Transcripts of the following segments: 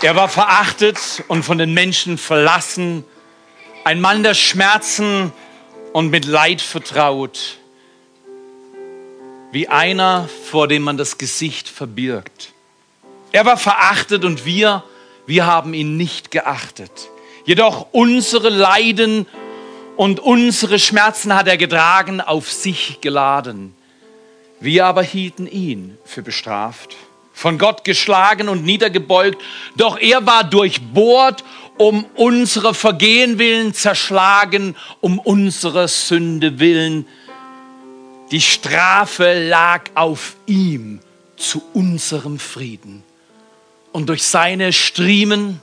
Er war verachtet und von den Menschen verlassen, ein Mann der Schmerzen und mit Leid vertraut, wie einer, vor dem man das Gesicht verbirgt. Er war verachtet und wir, wir haben ihn nicht geachtet. Jedoch unsere Leiden und unsere Schmerzen hat er getragen, auf sich geladen. Wir aber hielten ihn für bestraft von Gott geschlagen und niedergebeugt, doch er war durchbohrt, um unsere Vergehen willen zerschlagen, um unsere Sünde willen. Die Strafe lag auf ihm zu unserem Frieden. Und durch seine Striemen,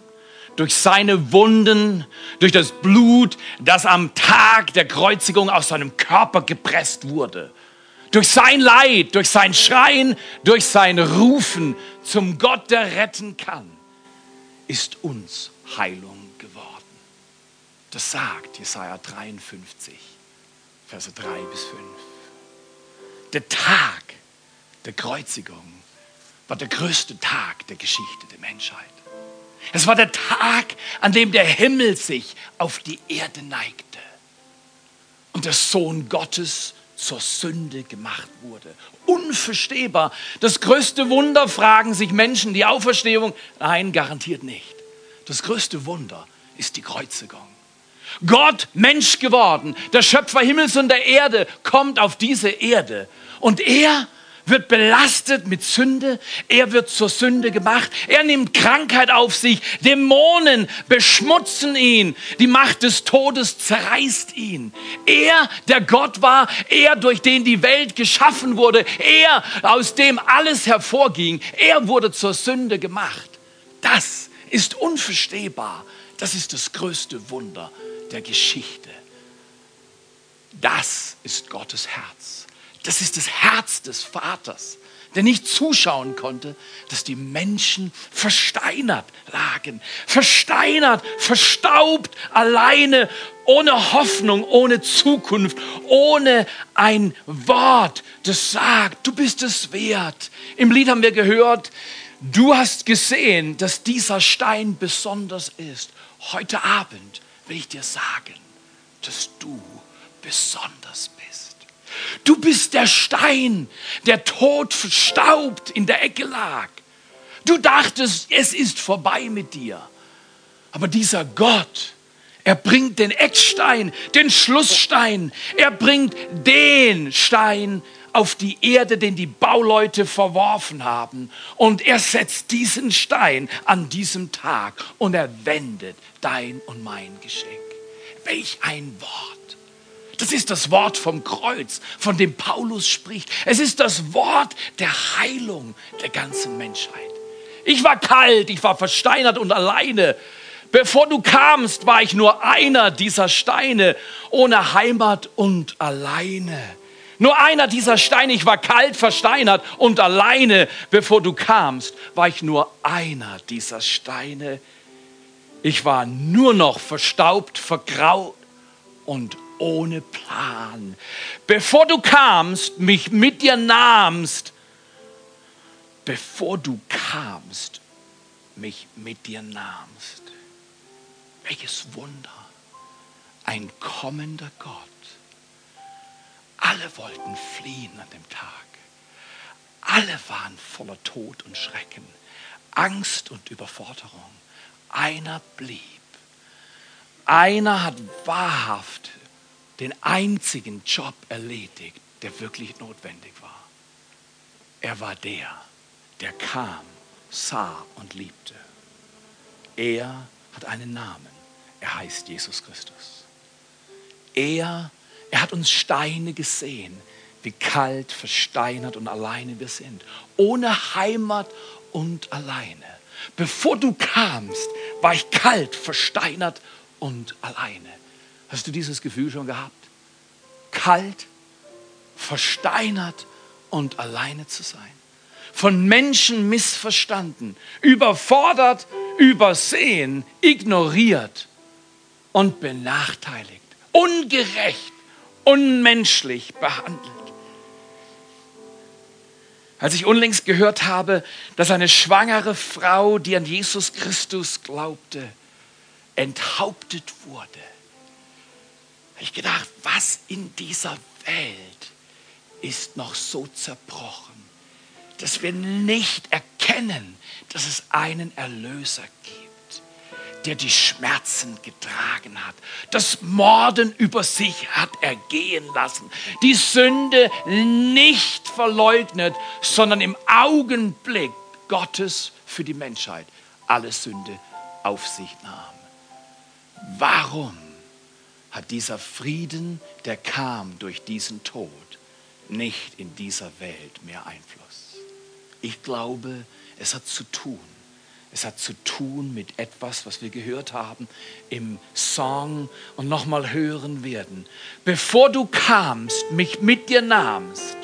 durch seine Wunden, durch das Blut, das am Tag der Kreuzigung aus seinem Körper gepresst wurde, durch sein Leid, durch sein Schreien, durch sein Rufen zum Gott, der retten kann, ist uns Heilung geworden. Das sagt Jesaja 53, Verse 3 bis 5. Der Tag der Kreuzigung war der größte Tag der Geschichte der Menschheit. Es war der Tag, an dem der Himmel sich auf die Erde neigte und der Sohn Gottes zur Sünde gemacht wurde. Unverstehbar. Das größte Wunder fragen sich Menschen, die Auferstehung. Nein, garantiert nicht. Das größte Wunder ist die Kreuzigung. Gott, Mensch geworden, der Schöpfer Himmels und der Erde, kommt auf diese Erde. Und er wird belastet mit Sünde, er wird zur Sünde gemacht, er nimmt Krankheit auf sich, Dämonen beschmutzen ihn, die Macht des Todes zerreißt ihn. Er, der Gott war, er, durch den die Welt geschaffen wurde, er, aus dem alles hervorging, er wurde zur Sünde gemacht. Das ist unverstehbar. Das ist das größte Wunder der Geschichte. Das ist Gottes Herz. Das ist das Herz des Vaters, der nicht zuschauen konnte, dass die Menschen versteinert lagen. Versteinert, verstaubt, alleine, ohne Hoffnung, ohne Zukunft, ohne ein Wort, das sagt, du bist es wert. Im Lied haben wir gehört, du hast gesehen, dass dieser Stein besonders ist. Heute Abend will ich dir sagen, dass du besonders bist. Du bist der Stein, der tot verstaubt in der Ecke lag. Du dachtest, es ist vorbei mit dir. Aber dieser Gott, er bringt den Eckstein, den Schlussstein. Er bringt den Stein auf die Erde, den die Bauleute verworfen haben. Und er setzt diesen Stein an diesem Tag und er wendet dein und mein Geschenk. Welch ein Wort. Das ist das Wort vom Kreuz, von dem Paulus spricht. Es ist das Wort der Heilung der ganzen Menschheit. Ich war kalt, ich war versteinert und alleine. Bevor du kamst, war ich nur einer dieser Steine, ohne Heimat und alleine. Nur einer dieser Steine, ich war kalt, versteinert und alleine. Bevor du kamst, war ich nur einer dieser Steine. Ich war nur noch verstaubt, vergraut und ohne Plan. Bevor du kamst, mich mit dir nahmst, bevor du kamst, mich mit dir nahmst. Welches Wunder. Ein kommender Gott. Alle wollten fliehen an dem Tag. Alle waren voller Tod und Schrecken, Angst und Überforderung. Einer blieb. Einer hat wahrhaft den einzigen Job erledigt, der wirklich notwendig war. Er war der, der kam, sah und liebte. Er hat einen Namen. Er heißt Jesus Christus. Er, er hat uns Steine gesehen, wie kalt, versteinert und alleine wir sind. Ohne Heimat und alleine. Bevor du kamst, war ich kalt, versteinert und alleine. Hast du dieses Gefühl schon gehabt? Kalt, versteinert und alleine zu sein. Von Menschen missverstanden, überfordert, übersehen, ignoriert und benachteiligt, ungerecht, unmenschlich behandelt. Als ich unlängst gehört habe, dass eine schwangere Frau, die an Jesus Christus glaubte, enthauptet wurde, habe ich gedacht, was in dieser Welt ist noch so zerbrochen, dass wir nicht erkennen, dass es einen Erlöser gibt der die Schmerzen getragen hat, das Morden über sich hat ergehen lassen, die Sünde nicht verleugnet, sondern im Augenblick Gottes für die Menschheit alle Sünde auf sich nahm. Warum hat dieser Frieden, der kam durch diesen Tod, nicht in dieser Welt mehr Einfluss? Ich glaube, es hat zu tun es hat zu tun mit etwas, was wir gehört haben im Song und nochmal hören werden. Bevor du kamst, mich mit dir nahmst,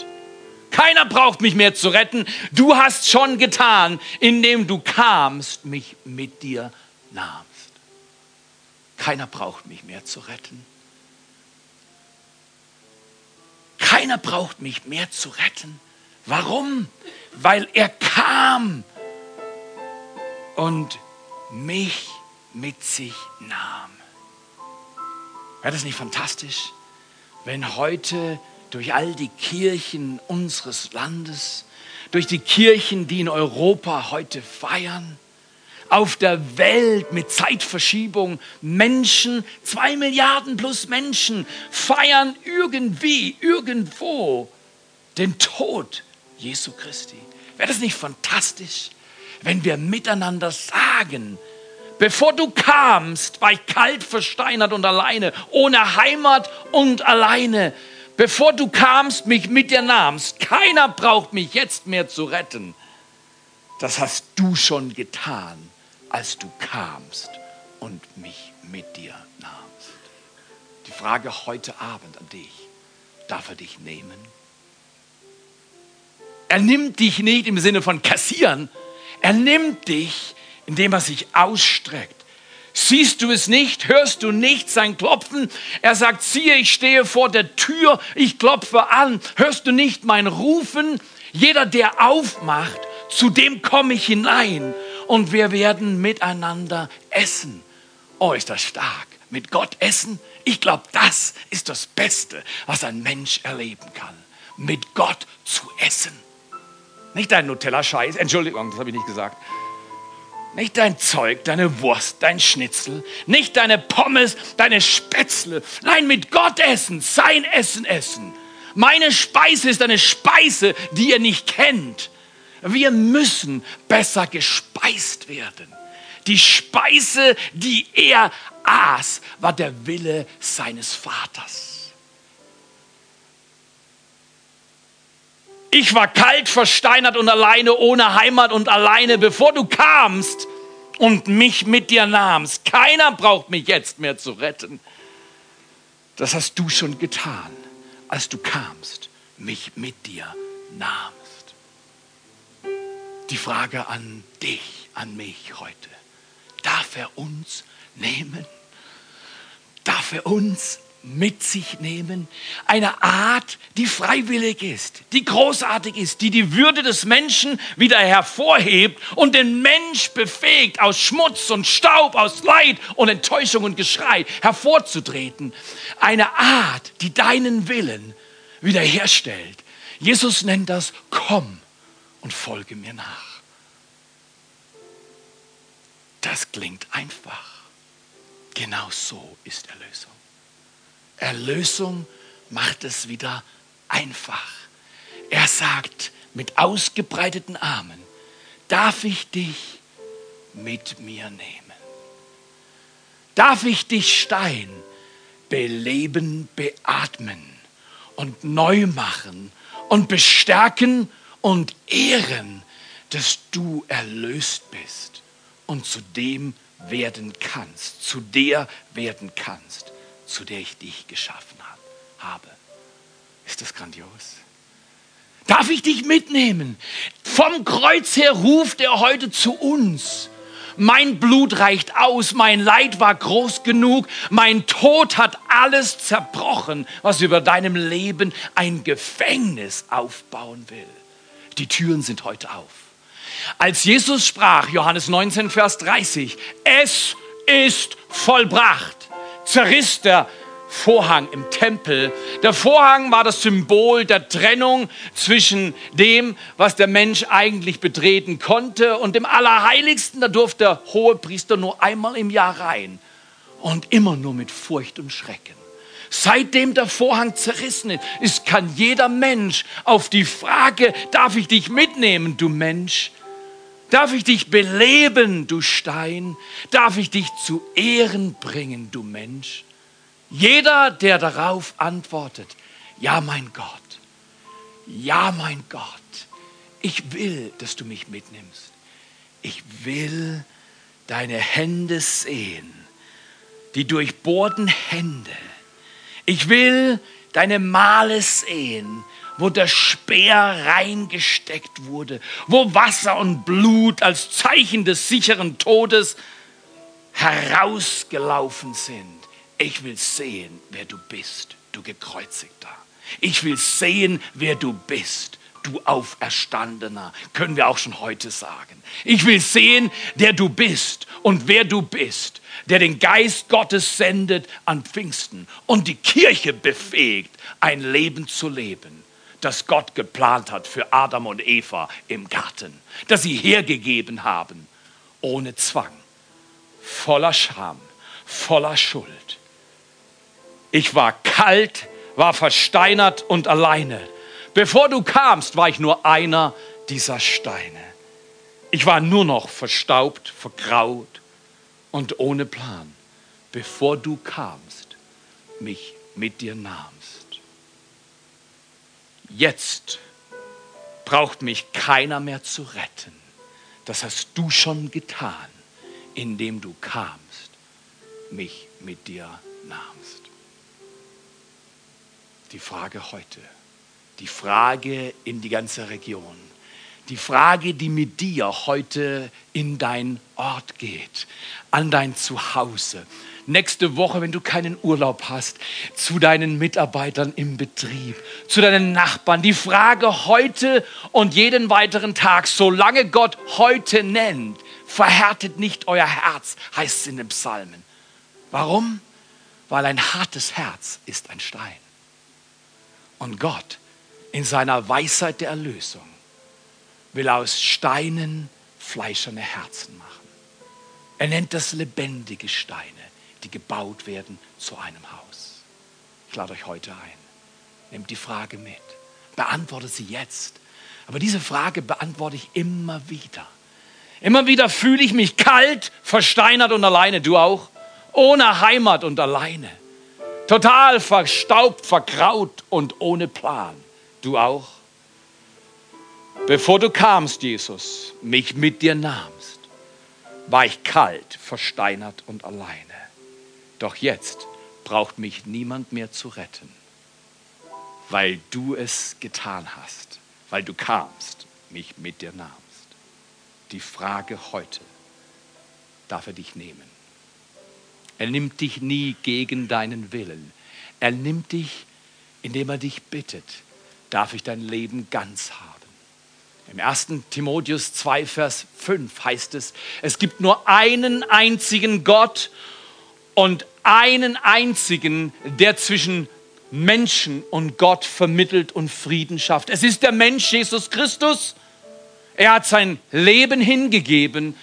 keiner braucht mich mehr zu retten. Du hast schon getan, indem du kamst, mich mit dir nahmst. Keiner braucht mich mehr zu retten. Keiner braucht mich mehr zu retten. Warum? Weil er kam und mich mit sich nahm. Wäre das nicht fantastisch, wenn heute durch all die Kirchen unseres Landes, durch die Kirchen, die in Europa heute feiern, auf der Welt mit Zeitverschiebung Menschen, zwei Milliarden plus Menschen, feiern irgendwie, irgendwo den Tod Jesu Christi. Wäre das nicht fantastisch? wenn wir miteinander sagen, bevor du kamst, war ich kalt, versteinert und alleine, ohne Heimat und alleine. Bevor du kamst, mich mit dir nahmst, keiner braucht mich jetzt mehr zu retten. Das hast du schon getan, als du kamst und mich mit dir nahmst. Die Frage heute Abend an dich, darf er dich nehmen? Er nimmt dich nicht im Sinne von kassieren, er nimmt dich, indem er sich ausstreckt. Siehst du es nicht? Hörst du nicht sein Klopfen? Er sagt, siehe, ich stehe vor der Tür, ich klopfe an. Hörst du nicht mein Rufen? Jeder, der aufmacht, zu dem komme ich hinein und wir werden miteinander essen. Oh, ist das stark. Mit Gott essen? Ich glaube, das ist das Beste, was ein Mensch erleben kann. Mit Gott zu essen. Nicht dein Nutella-Scheiß, Entschuldigung, das habe ich nicht gesagt. Nicht dein Zeug, deine Wurst, dein Schnitzel, nicht deine Pommes, deine Spätzle. Nein, mit Gott essen, sein Essen essen. Meine Speise ist eine Speise, die ihr nicht kennt. Wir müssen besser gespeist werden. Die Speise, die er aß, war der Wille seines Vaters. Ich war kalt, versteinert und alleine, ohne Heimat und alleine, bevor du kamst und mich mit dir nahmst. Keiner braucht mich jetzt mehr zu retten. Das hast du schon getan, als du kamst, mich mit dir nahmst. Die Frage an dich, an mich heute. Darf er uns nehmen? Darf er uns mit sich nehmen. Eine Art, die freiwillig ist, die großartig ist, die die Würde des Menschen wieder hervorhebt und den Mensch befähigt, aus Schmutz und Staub, aus Leid und Enttäuschung und Geschrei hervorzutreten. Eine Art, die deinen Willen wiederherstellt. Jesus nennt das, komm und folge mir nach. Das klingt einfach. Genau so ist Erlösung. Erlösung macht es wieder einfach. Er sagt mit ausgebreiteten Armen, darf ich dich mit mir nehmen? Darf ich dich, Stein, beleben, beatmen und neu machen und bestärken und ehren, dass du erlöst bist und zu dem werden kannst, zu der werden kannst, zu der ich dich geschaffen habe. Ist das grandios? Darf ich dich mitnehmen? Vom Kreuz her ruft er heute zu uns. Mein Blut reicht aus, mein Leid war groß genug, mein Tod hat alles zerbrochen, was über deinem Leben ein Gefängnis aufbauen will. Die Türen sind heute auf. Als Jesus sprach, Johannes 19, Vers 30, es ist vollbracht, zerriss der Vorhang im Tempel. Der Vorhang war das Symbol der Trennung zwischen dem, was der Mensch eigentlich betreten konnte und dem Allerheiligsten. Da durfte der hohe Priester nur einmal im Jahr rein und immer nur mit Furcht und Schrecken. Seitdem der Vorhang zerrissen ist, kann jeder Mensch auf die Frage, darf ich dich mitnehmen, du Mensch? Darf ich dich beleben, du Stein? Darf ich dich zu Ehren bringen, du Mensch? Jeder, der darauf antwortet, ja mein Gott, ja mein Gott, ich will, dass du mich mitnimmst. Ich will deine Hände sehen, die durchbohrten Hände. Ich will deine Male sehen, wo der Speer reingesteckt wurde, wo Wasser und Blut als Zeichen des sicheren Todes herausgelaufen sind. Ich will sehen, wer du bist, du gekreuzigter. Ich will sehen, wer du bist, du Auferstandener. Können wir auch schon heute sagen. Ich will sehen, der du bist und wer du bist, der den Geist Gottes sendet an Pfingsten und die Kirche befähigt, ein Leben zu leben, das Gott geplant hat für Adam und Eva im Garten, das sie hergegeben haben, ohne Zwang, voller Scham, voller Schuld ich war kalt, war versteinert und alleine. Bevor du kamst, war ich nur einer dieser Steine. Ich war nur noch verstaubt, vergraut und ohne Plan, bevor du kamst, mich mit dir nahmst. Jetzt braucht mich keiner mehr zu retten. Das hast du schon getan, indem du kamst, mich mit dir nahmst die Frage heute, die Frage in die ganze Region, die Frage, die mit dir heute in dein Ort geht, an dein Zuhause. Nächste Woche, wenn du keinen Urlaub hast, zu deinen Mitarbeitern im Betrieb, zu deinen Nachbarn. Die Frage heute und jeden weiteren Tag, solange Gott heute nennt, verhärtet nicht euer Herz, heißt es in den Psalmen. Warum? Weil ein hartes Herz ist ein Stein. Und Gott in seiner Weisheit der Erlösung will aus Steinen fleischerne Herzen machen. Er nennt das lebendige Steine, die gebaut werden zu einem Haus. Ich lade euch heute ein. Nehmt die Frage mit. Beantwortet sie jetzt. Aber diese Frage beantworte ich immer wieder. Immer wieder fühle ich mich kalt, versteinert und alleine. Du auch? Ohne Heimat und alleine. Total verstaubt, verkraut und ohne Plan. Du auch? Bevor du kamst, Jesus, mich mit dir nahmst, war ich kalt, versteinert und alleine. Doch jetzt braucht mich niemand mehr zu retten, weil du es getan hast, weil du kamst, mich mit dir nahmst. Die Frage heute, darf er dich nehmen? Er nimmt dich nie gegen deinen Willen. Er nimmt dich, indem er dich bittet, darf ich dein Leben ganz haben. Im 1. Timotheus 2, Vers 5 heißt es, es gibt nur einen einzigen Gott und einen einzigen, der zwischen Menschen und Gott vermittelt und Frieden schafft. Es ist der Mensch Jesus Christus. Er hat sein Leben hingegeben,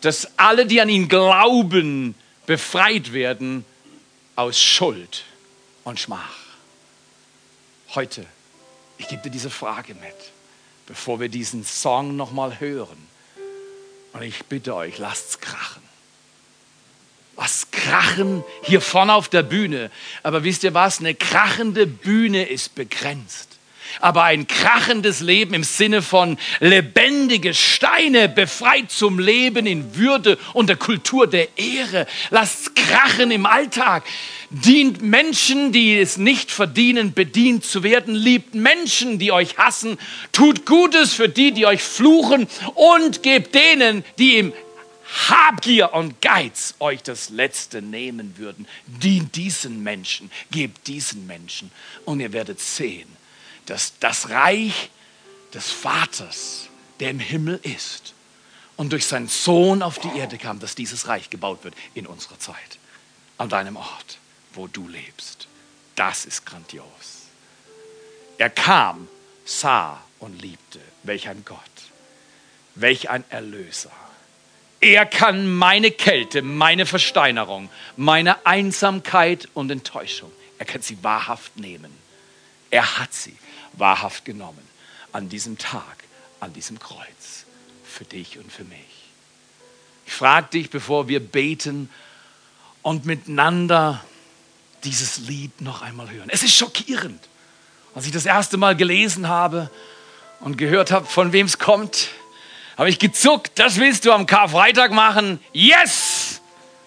dass alle, die an ihn glauben, befreit werden aus Schuld und Schmach. Heute, ich gebe dir diese Frage mit, bevor wir diesen Song nochmal hören. Und ich bitte euch, lasst's krachen. Lasst krachen hier vorne auf der Bühne. Aber wisst ihr was? Eine krachende Bühne ist begrenzt aber ein krachendes Leben im Sinne von lebendige Steine, befreit zum Leben in Würde und der Kultur der Ehre. Lasst krachen im Alltag. Dient Menschen, die es nicht verdienen, bedient zu werden. Liebt Menschen, die euch hassen. Tut Gutes für die, die euch fluchen. Und gebt denen, die im Habgier und Geiz euch das Letzte nehmen würden. Dient diesen Menschen, gebt diesen Menschen und ihr werdet sehen, dass das Reich des Vaters, der im Himmel ist und durch seinen Sohn auf die Erde kam, dass dieses Reich gebaut wird in unserer Zeit, an deinem Ort, wo du lebst. Das ist grandios. Er kam, sah und liebte. Welch ein Gott, welch ein Erlöser. Er kann meine Kälte, meine Versteinerung, meine Einsamkeit und Enttäuschung, er kann sie wahrhaft nehmen. Er hat sie wahrhaft genommen an diesem Tag, an diesem Kreuz, für dich und für mich. Ich frage dich, bevor wir beten und miteinander dieses Lied noch einmal hören. Es ist schockierend. Als ich das erste Mal gelesen habe und gehört habe, von wem es kommt, habe ich gezuckt. Das willst du am Karfreitag machen? Yes!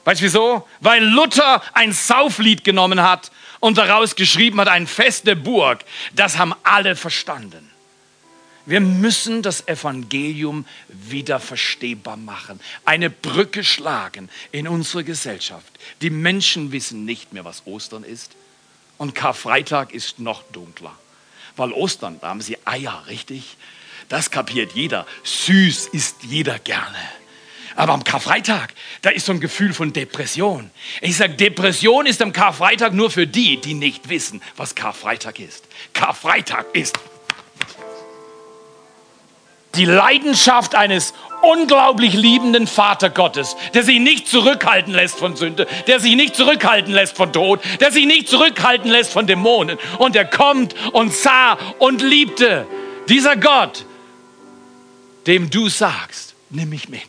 Weißt du wieso? Weil Luther ein Sauflied genommen hat und daraus geschrieben hat, ein Fest der Burg. Das haben alle verstanden. Wir müssen das Evangelium wieder verstehbar machen, eine Brücke schlagen in unsere Gesellschaft. Die Menschen wissen nicht mehr, was Ostern ist und Karfreitag ist noch dunkler. Weil Ostern, da haben sie Eier, richtig? Das kapiert jeder. Süß isst jeder gerne. Aber am Karfreitag, da ist so ein Gefühl von Depression. Ich sage, Depression ist am Karfreitag nur für die, die nicht wissen, was Karfreitag ist. Karfreitag ist die Leidenschaft eines unglaublich liebenden Vater Gottes, der sich nicht zurückhalten lässt von Sünde, der sich nicht zurückhalten lässt von Tod, der sich nicht zurückhalten lässt von Dämonen. Und er kommt und sah und liebte. Dieser Gott, dem du sagst, nimm mich mit,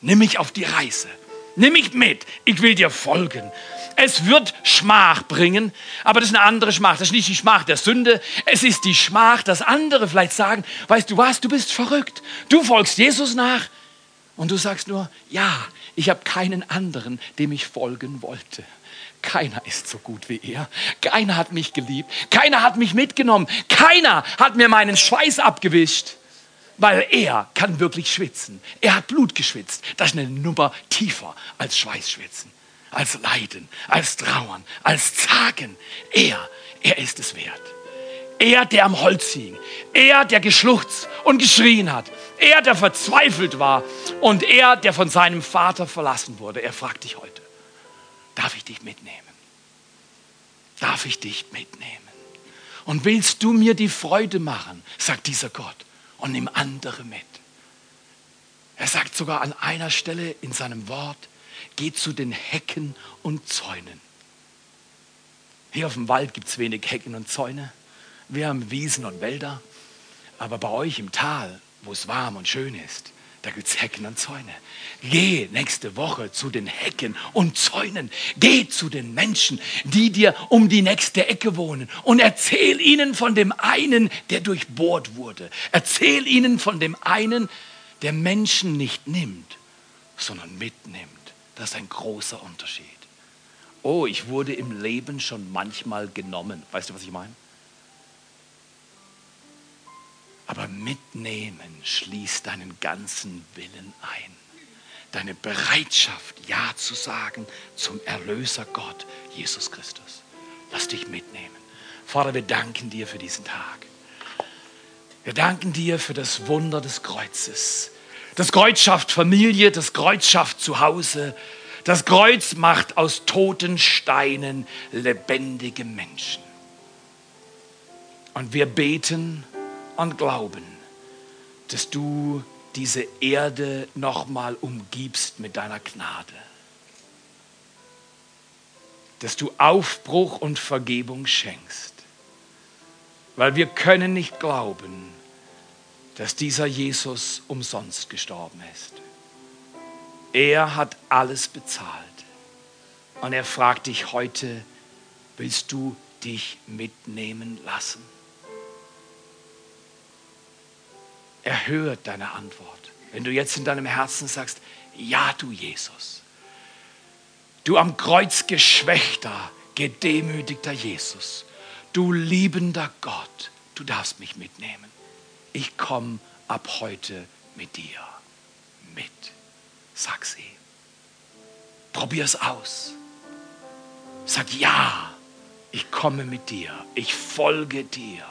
nimm mich auf die Reise, nimm mich mit, ich will dir folgen. Es wird Schmach bringen, aber das ist eine andere Schmach. Das ist nicht die Schmach der Sünde. Es ist die Schmach, dass andere vielleicht sagen, weißt du was, du bist verrückt. Du folgst Jesus nach und du sagst nur, ja, ich habe keinen anderen, dem ich folgen wollte. Keiner ist so gut wie er. Keiner hat mich geliebt. Keiner hat mich mitgenommen. Keiner hat mir meinen Schweiß abgewischt. Weil er kann wirklich schwitzen. Er hat Blut geschwitzt. Das ist eine Nummer tiefer als Schweißschwitzen als Leiden, als Trauern, als Zagen. Er, er ist es wert. Er, der am Holz hing. Er, der geschluchzt und geschrien hat. Er, der verzweifelt war. Und er, der von seinem Vater verlassen wurde. Er fragt dich heute, darf ich dich mitnehmen? Darf ich dich mitnehmen? Und willst du mir die Freude machen, sagt dieser Gott, und nimm andere mit. Er sagt sogar an einer Stelle in seinem Wort, geht zu den Hecken und Zäunen. Hier auf dem Wald gibt es wenig Hecken und Zäune. Wir haben Wiesen und Wälder. Aber bei euch im Tal, wo es warm und schön ist, da gibt es Hecken und Zäune. Geh nächste Woche zu den Hecken und Zäunen. Geh zu den Menschen, die dir um die nächste Ecke wohnen und erzähl ihnen von dem einen, der durchbohrt wurde. Erzähl ihnen von dem einen, der Menschen nicht nimmt, sondern mitnimmt. Das ist ein großer Unterschied. Oh, ich wurde im Leben schon manchmal genommen. Weißt du, was ich meine? Aber mitnehmen schließt deinen ganzen Willen ein. Deine Bereitschaft, Ja zu sagen zum Erlöser Gott, Jesus Christus. Lass dich mitnehmen. Vater, wir danken dir für diesen Tag. Wir danken dir für das Wunder des Kreuzes. Das Kreuz schafft Familie, das Kreuz schafft Zuhause. Das Kreuz macht aus toten Steinen lebendige Menschen. Und wir beten und glauben, dass du diese Erde nochmal umgibst mit deiner Gnade. Dass du Aufbruch und Vergebung schenkst. Weil wir können nicht glauben, dass dieser Jesus umsonst gestorben ist. Er hat alles bezahlt. Und er fragt dich heute, willst du dich mitnehmen lassen? Er hört deine Antwort. Wenn du jetzt in deinem Herzen sagst, ja du Jesus, du am Kreuz geschwächter, gedemütigter Jesus, du liebender Gott, du darfst mich mitnehmen ich komme ab heute mit dir mit. Sag sie. Probier es aus. Sag ja, ich komme mit dir. Ich folge dir.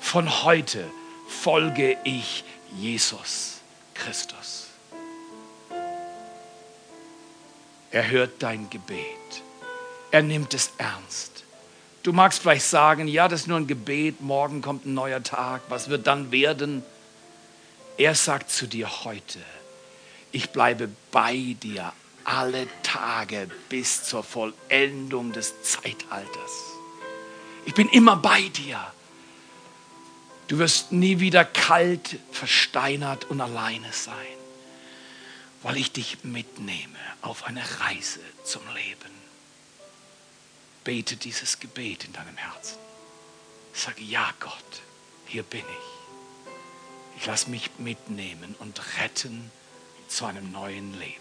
Von heute folge ich Jesus Christus. Er hört dein Gebet. Er nimmt es ernst. Du magst vielleicht sagen, ja, das ist nur ein Gebet, morgen kommt ein neuer Tag, was wird dann werden? Er sagt zu dir heute, ich bleibe bei dir alle Tage bis zur Vollendung des Zeitalters. Ich bin immer bei dir. Du wirst nie wieder kalt, versteinert und alleine sein, weil ich dich mitnehme auf eine Reise zum Leben. Bete dieses Gebet in deinem Herzen. Sage, ja Gott, hier bin ich. Ich lasse mich mitnehmen und retten zu einem neuen Leben.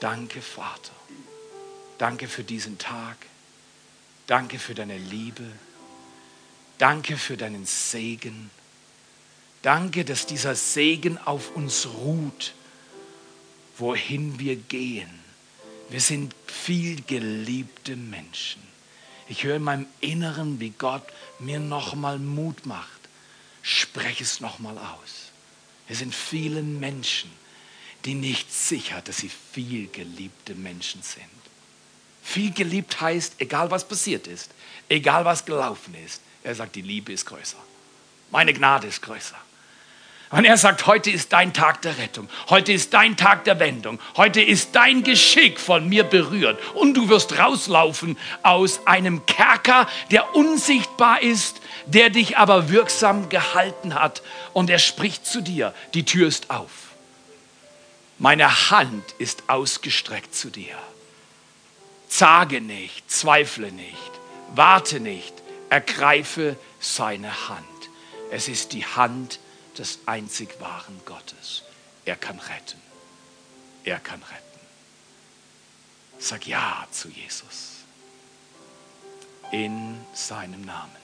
Danke, Vater. Danke für diesen Tag. Danke für deine Liebe. Danke für deinen Segen. Danke, dass dieser Segen auf uns ruht, wohin wir gehen. Wir sind viel geliebte Menschen. Ich höre in meinem Inneren, wie Gott mir nochmal Mut macht. Spreche es nochmal aus. Wir sind viele Menschen, die nicht sicher, dass sie viel geliebte Menschen sind. Viel geliebt heißt, egal was passiert ist, egal was gelaufen ist, er sagt, die Liebe ist größer. Meine Gnade ist größer. Und er sagt, heute ist dein Tag der Rettung, heute ist dein Tag der Wendung, heute ist dein Geschick von mir berührt und du wirst rauslaufen aus einem Kerker, der unsichtbar ist, der dich aber wirksam gehalten hat und er spricht zu dir, die Tür ist auf. Meine Hand ist ausgestreckt zu dir. Zage nicht, zweifle nicht, warte nicht, ergreife seine Hand. Es ist die Hand des einzig wahren Gottes. Er kann retten. Er kann retten. Sag Ja zu Jesus. In seinem Namen.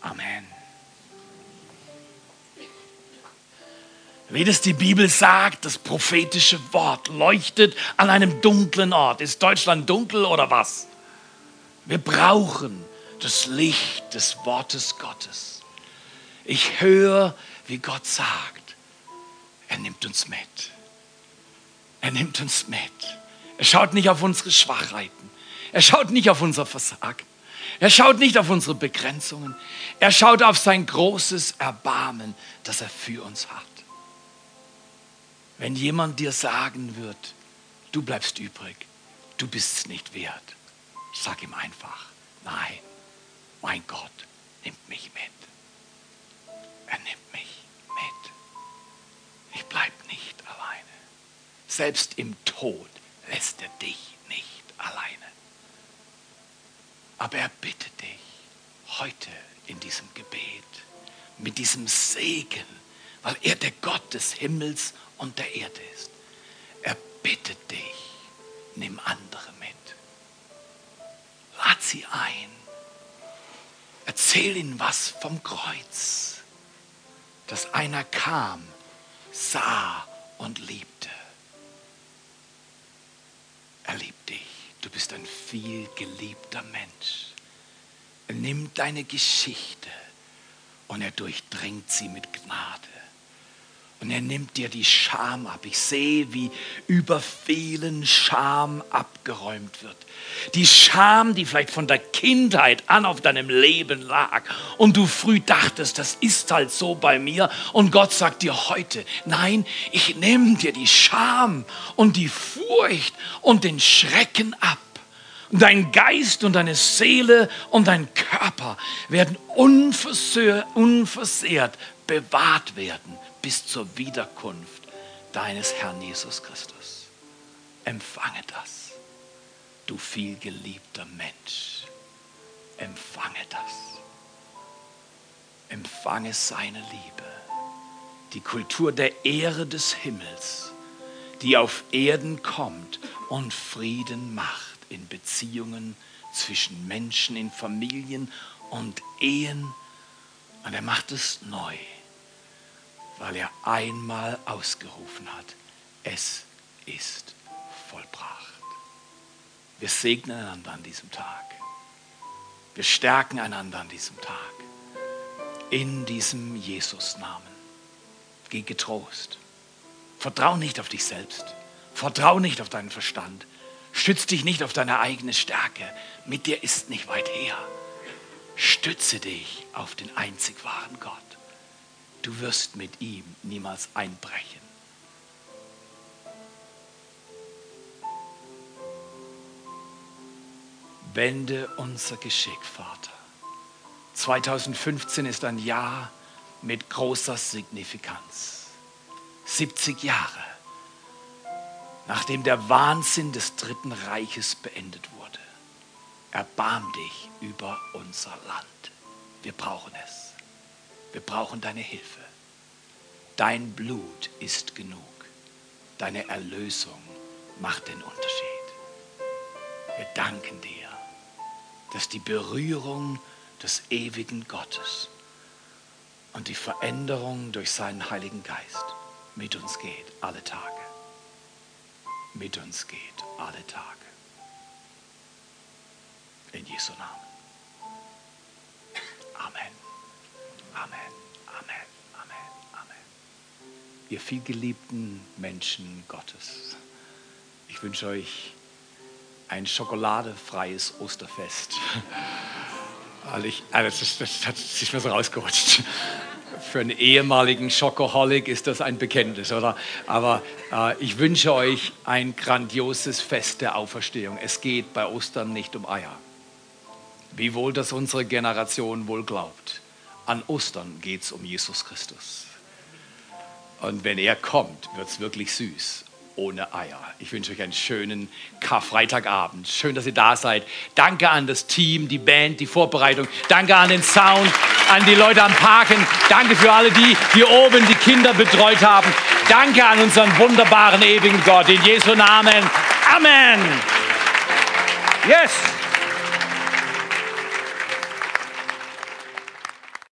Amen. Wie das die Bibel sagt, das prophetische Wort leuchtet an einem dunklen Ort. Ist Deutschland dunkel oder was? Wir brauchen das Licht des Wortes Gottes. Ich höre, wie Gott sagt, er nimmt uns mit. Er nimmt uns mit. Er schaut nicht auf unsere Schwachheiten. Er schaut nicht auf unser Versagen. Er schaut nicht auf unsere Begrenzungen. Er schaut auf sein großes Erbarmen, das er für uns hat. Wenn jemand dir sagen wird, du bleibst übrig, du bist es nicht wert, sag ihm einfach, nein, mein Gott Selbst im Tod lässt er dich nicht alleine. Aber er bittet dich heute in diesem Gebet mit diesem Segen, weil er der Gott des Himmels und der Erde ist. Er bittet dich, nimm andere mit. Lad sie ein. Erzähl ihnen was vom Kreuz dass einer kam, sah und liebte. Bist ein viel geliebter Mensch. Er nimmt deine Geschichte und er durchdringt sie mit Gnade. Und er nimmt dir die Scham ab. Ich sehe, wie über vielen Scham abgeräumt wird. Die Scham, die vielleicht von der Kindheit an auf deinem Leben lag. Und du früh dachtest, das ist halt so bei mir. Und Gott sagt dir heute, nein, ich nehme dir die Scham und die Furcht und den Schrecken ab. Dein Geist und deine Seele und dein Körper werden unversehrt bewahrt werden bis zur Wiederkunft deines Herrn Jesus Christus. Empfange das, du vielgeliebter Mensch. Empfange das. Empfange seine Liebe. Die Kultur der Ehre des Himmels, die auf Erden kommt und Frieden macht in Beziehungen zwischen Menschen, in Familien und Ehen. Und er macht es neu weil er einmal ausgerufen hat, es ist vollbracht. Wir segnen einander an diesem Tag. Wir stärken einander an diesem Tag. In diesem Jesus-Namen. Geh getrost. Vertrau nicht auf dich selbst. Vertrau nicht auf deinen Verstand. Stütz dich nicht auf deine eigene Stärke. Mit dir ist nicht weit her. Stütze dich auf den einzig wahren Gott. Du wirst mit ihm niemals einbrechen. Wende unser Geschick, Vater. 2015 ist ein Jahr mit großer Signifikanz. 70 Jahre, nachdem der Wahnsinn des Dritten Reiches beendet wurde. Erbarm dich über unser Land. Wir brauchen es. Wir brauchen deine Hilfe. Dein Blut ist genug. Deine Erlösung macht den Unterschied. Wir danken dir, dass die Berührung des ewigen Gottes und die Veränderung durch seinen Heiligen Geist mit uns geht alle Tage. Mit uns geht alle Tage. In Jesu Namen. Amen. Amen. Amen. Amen. Amen. Ihr vielgeliebten Menschen Gottes, ich wünsche euch ein schokoladefreies Osterfest. Weil ich, also das, das, das ist mir so rausgerutscht. Für einen ehemaligen Schokoholic ist das ein Bekenntnis, oder? Aber äh, ich wünsche euch ein grandioses Fest der Auferstehung. Es geht bei Ostern nicht um Eier. Wiewohl das unsere Generation wohl glaubt. An Ostern geht es um Jesus Christus. Und wenn er kommt, wird es wirklich süß ohne Eier. Ich wünsche euch einen schönen Karfreitagabend. Schön, dass ihr da seid. Danke an das Team, die Band, die Vorbereitung. Danke an den Sound, an die Leute am Parken. Danke für alle die hier oben die Kinder betreut haben. Danke an unseren wunderbaren ewigen Gott. In Jesu Namen. Amen. Yes.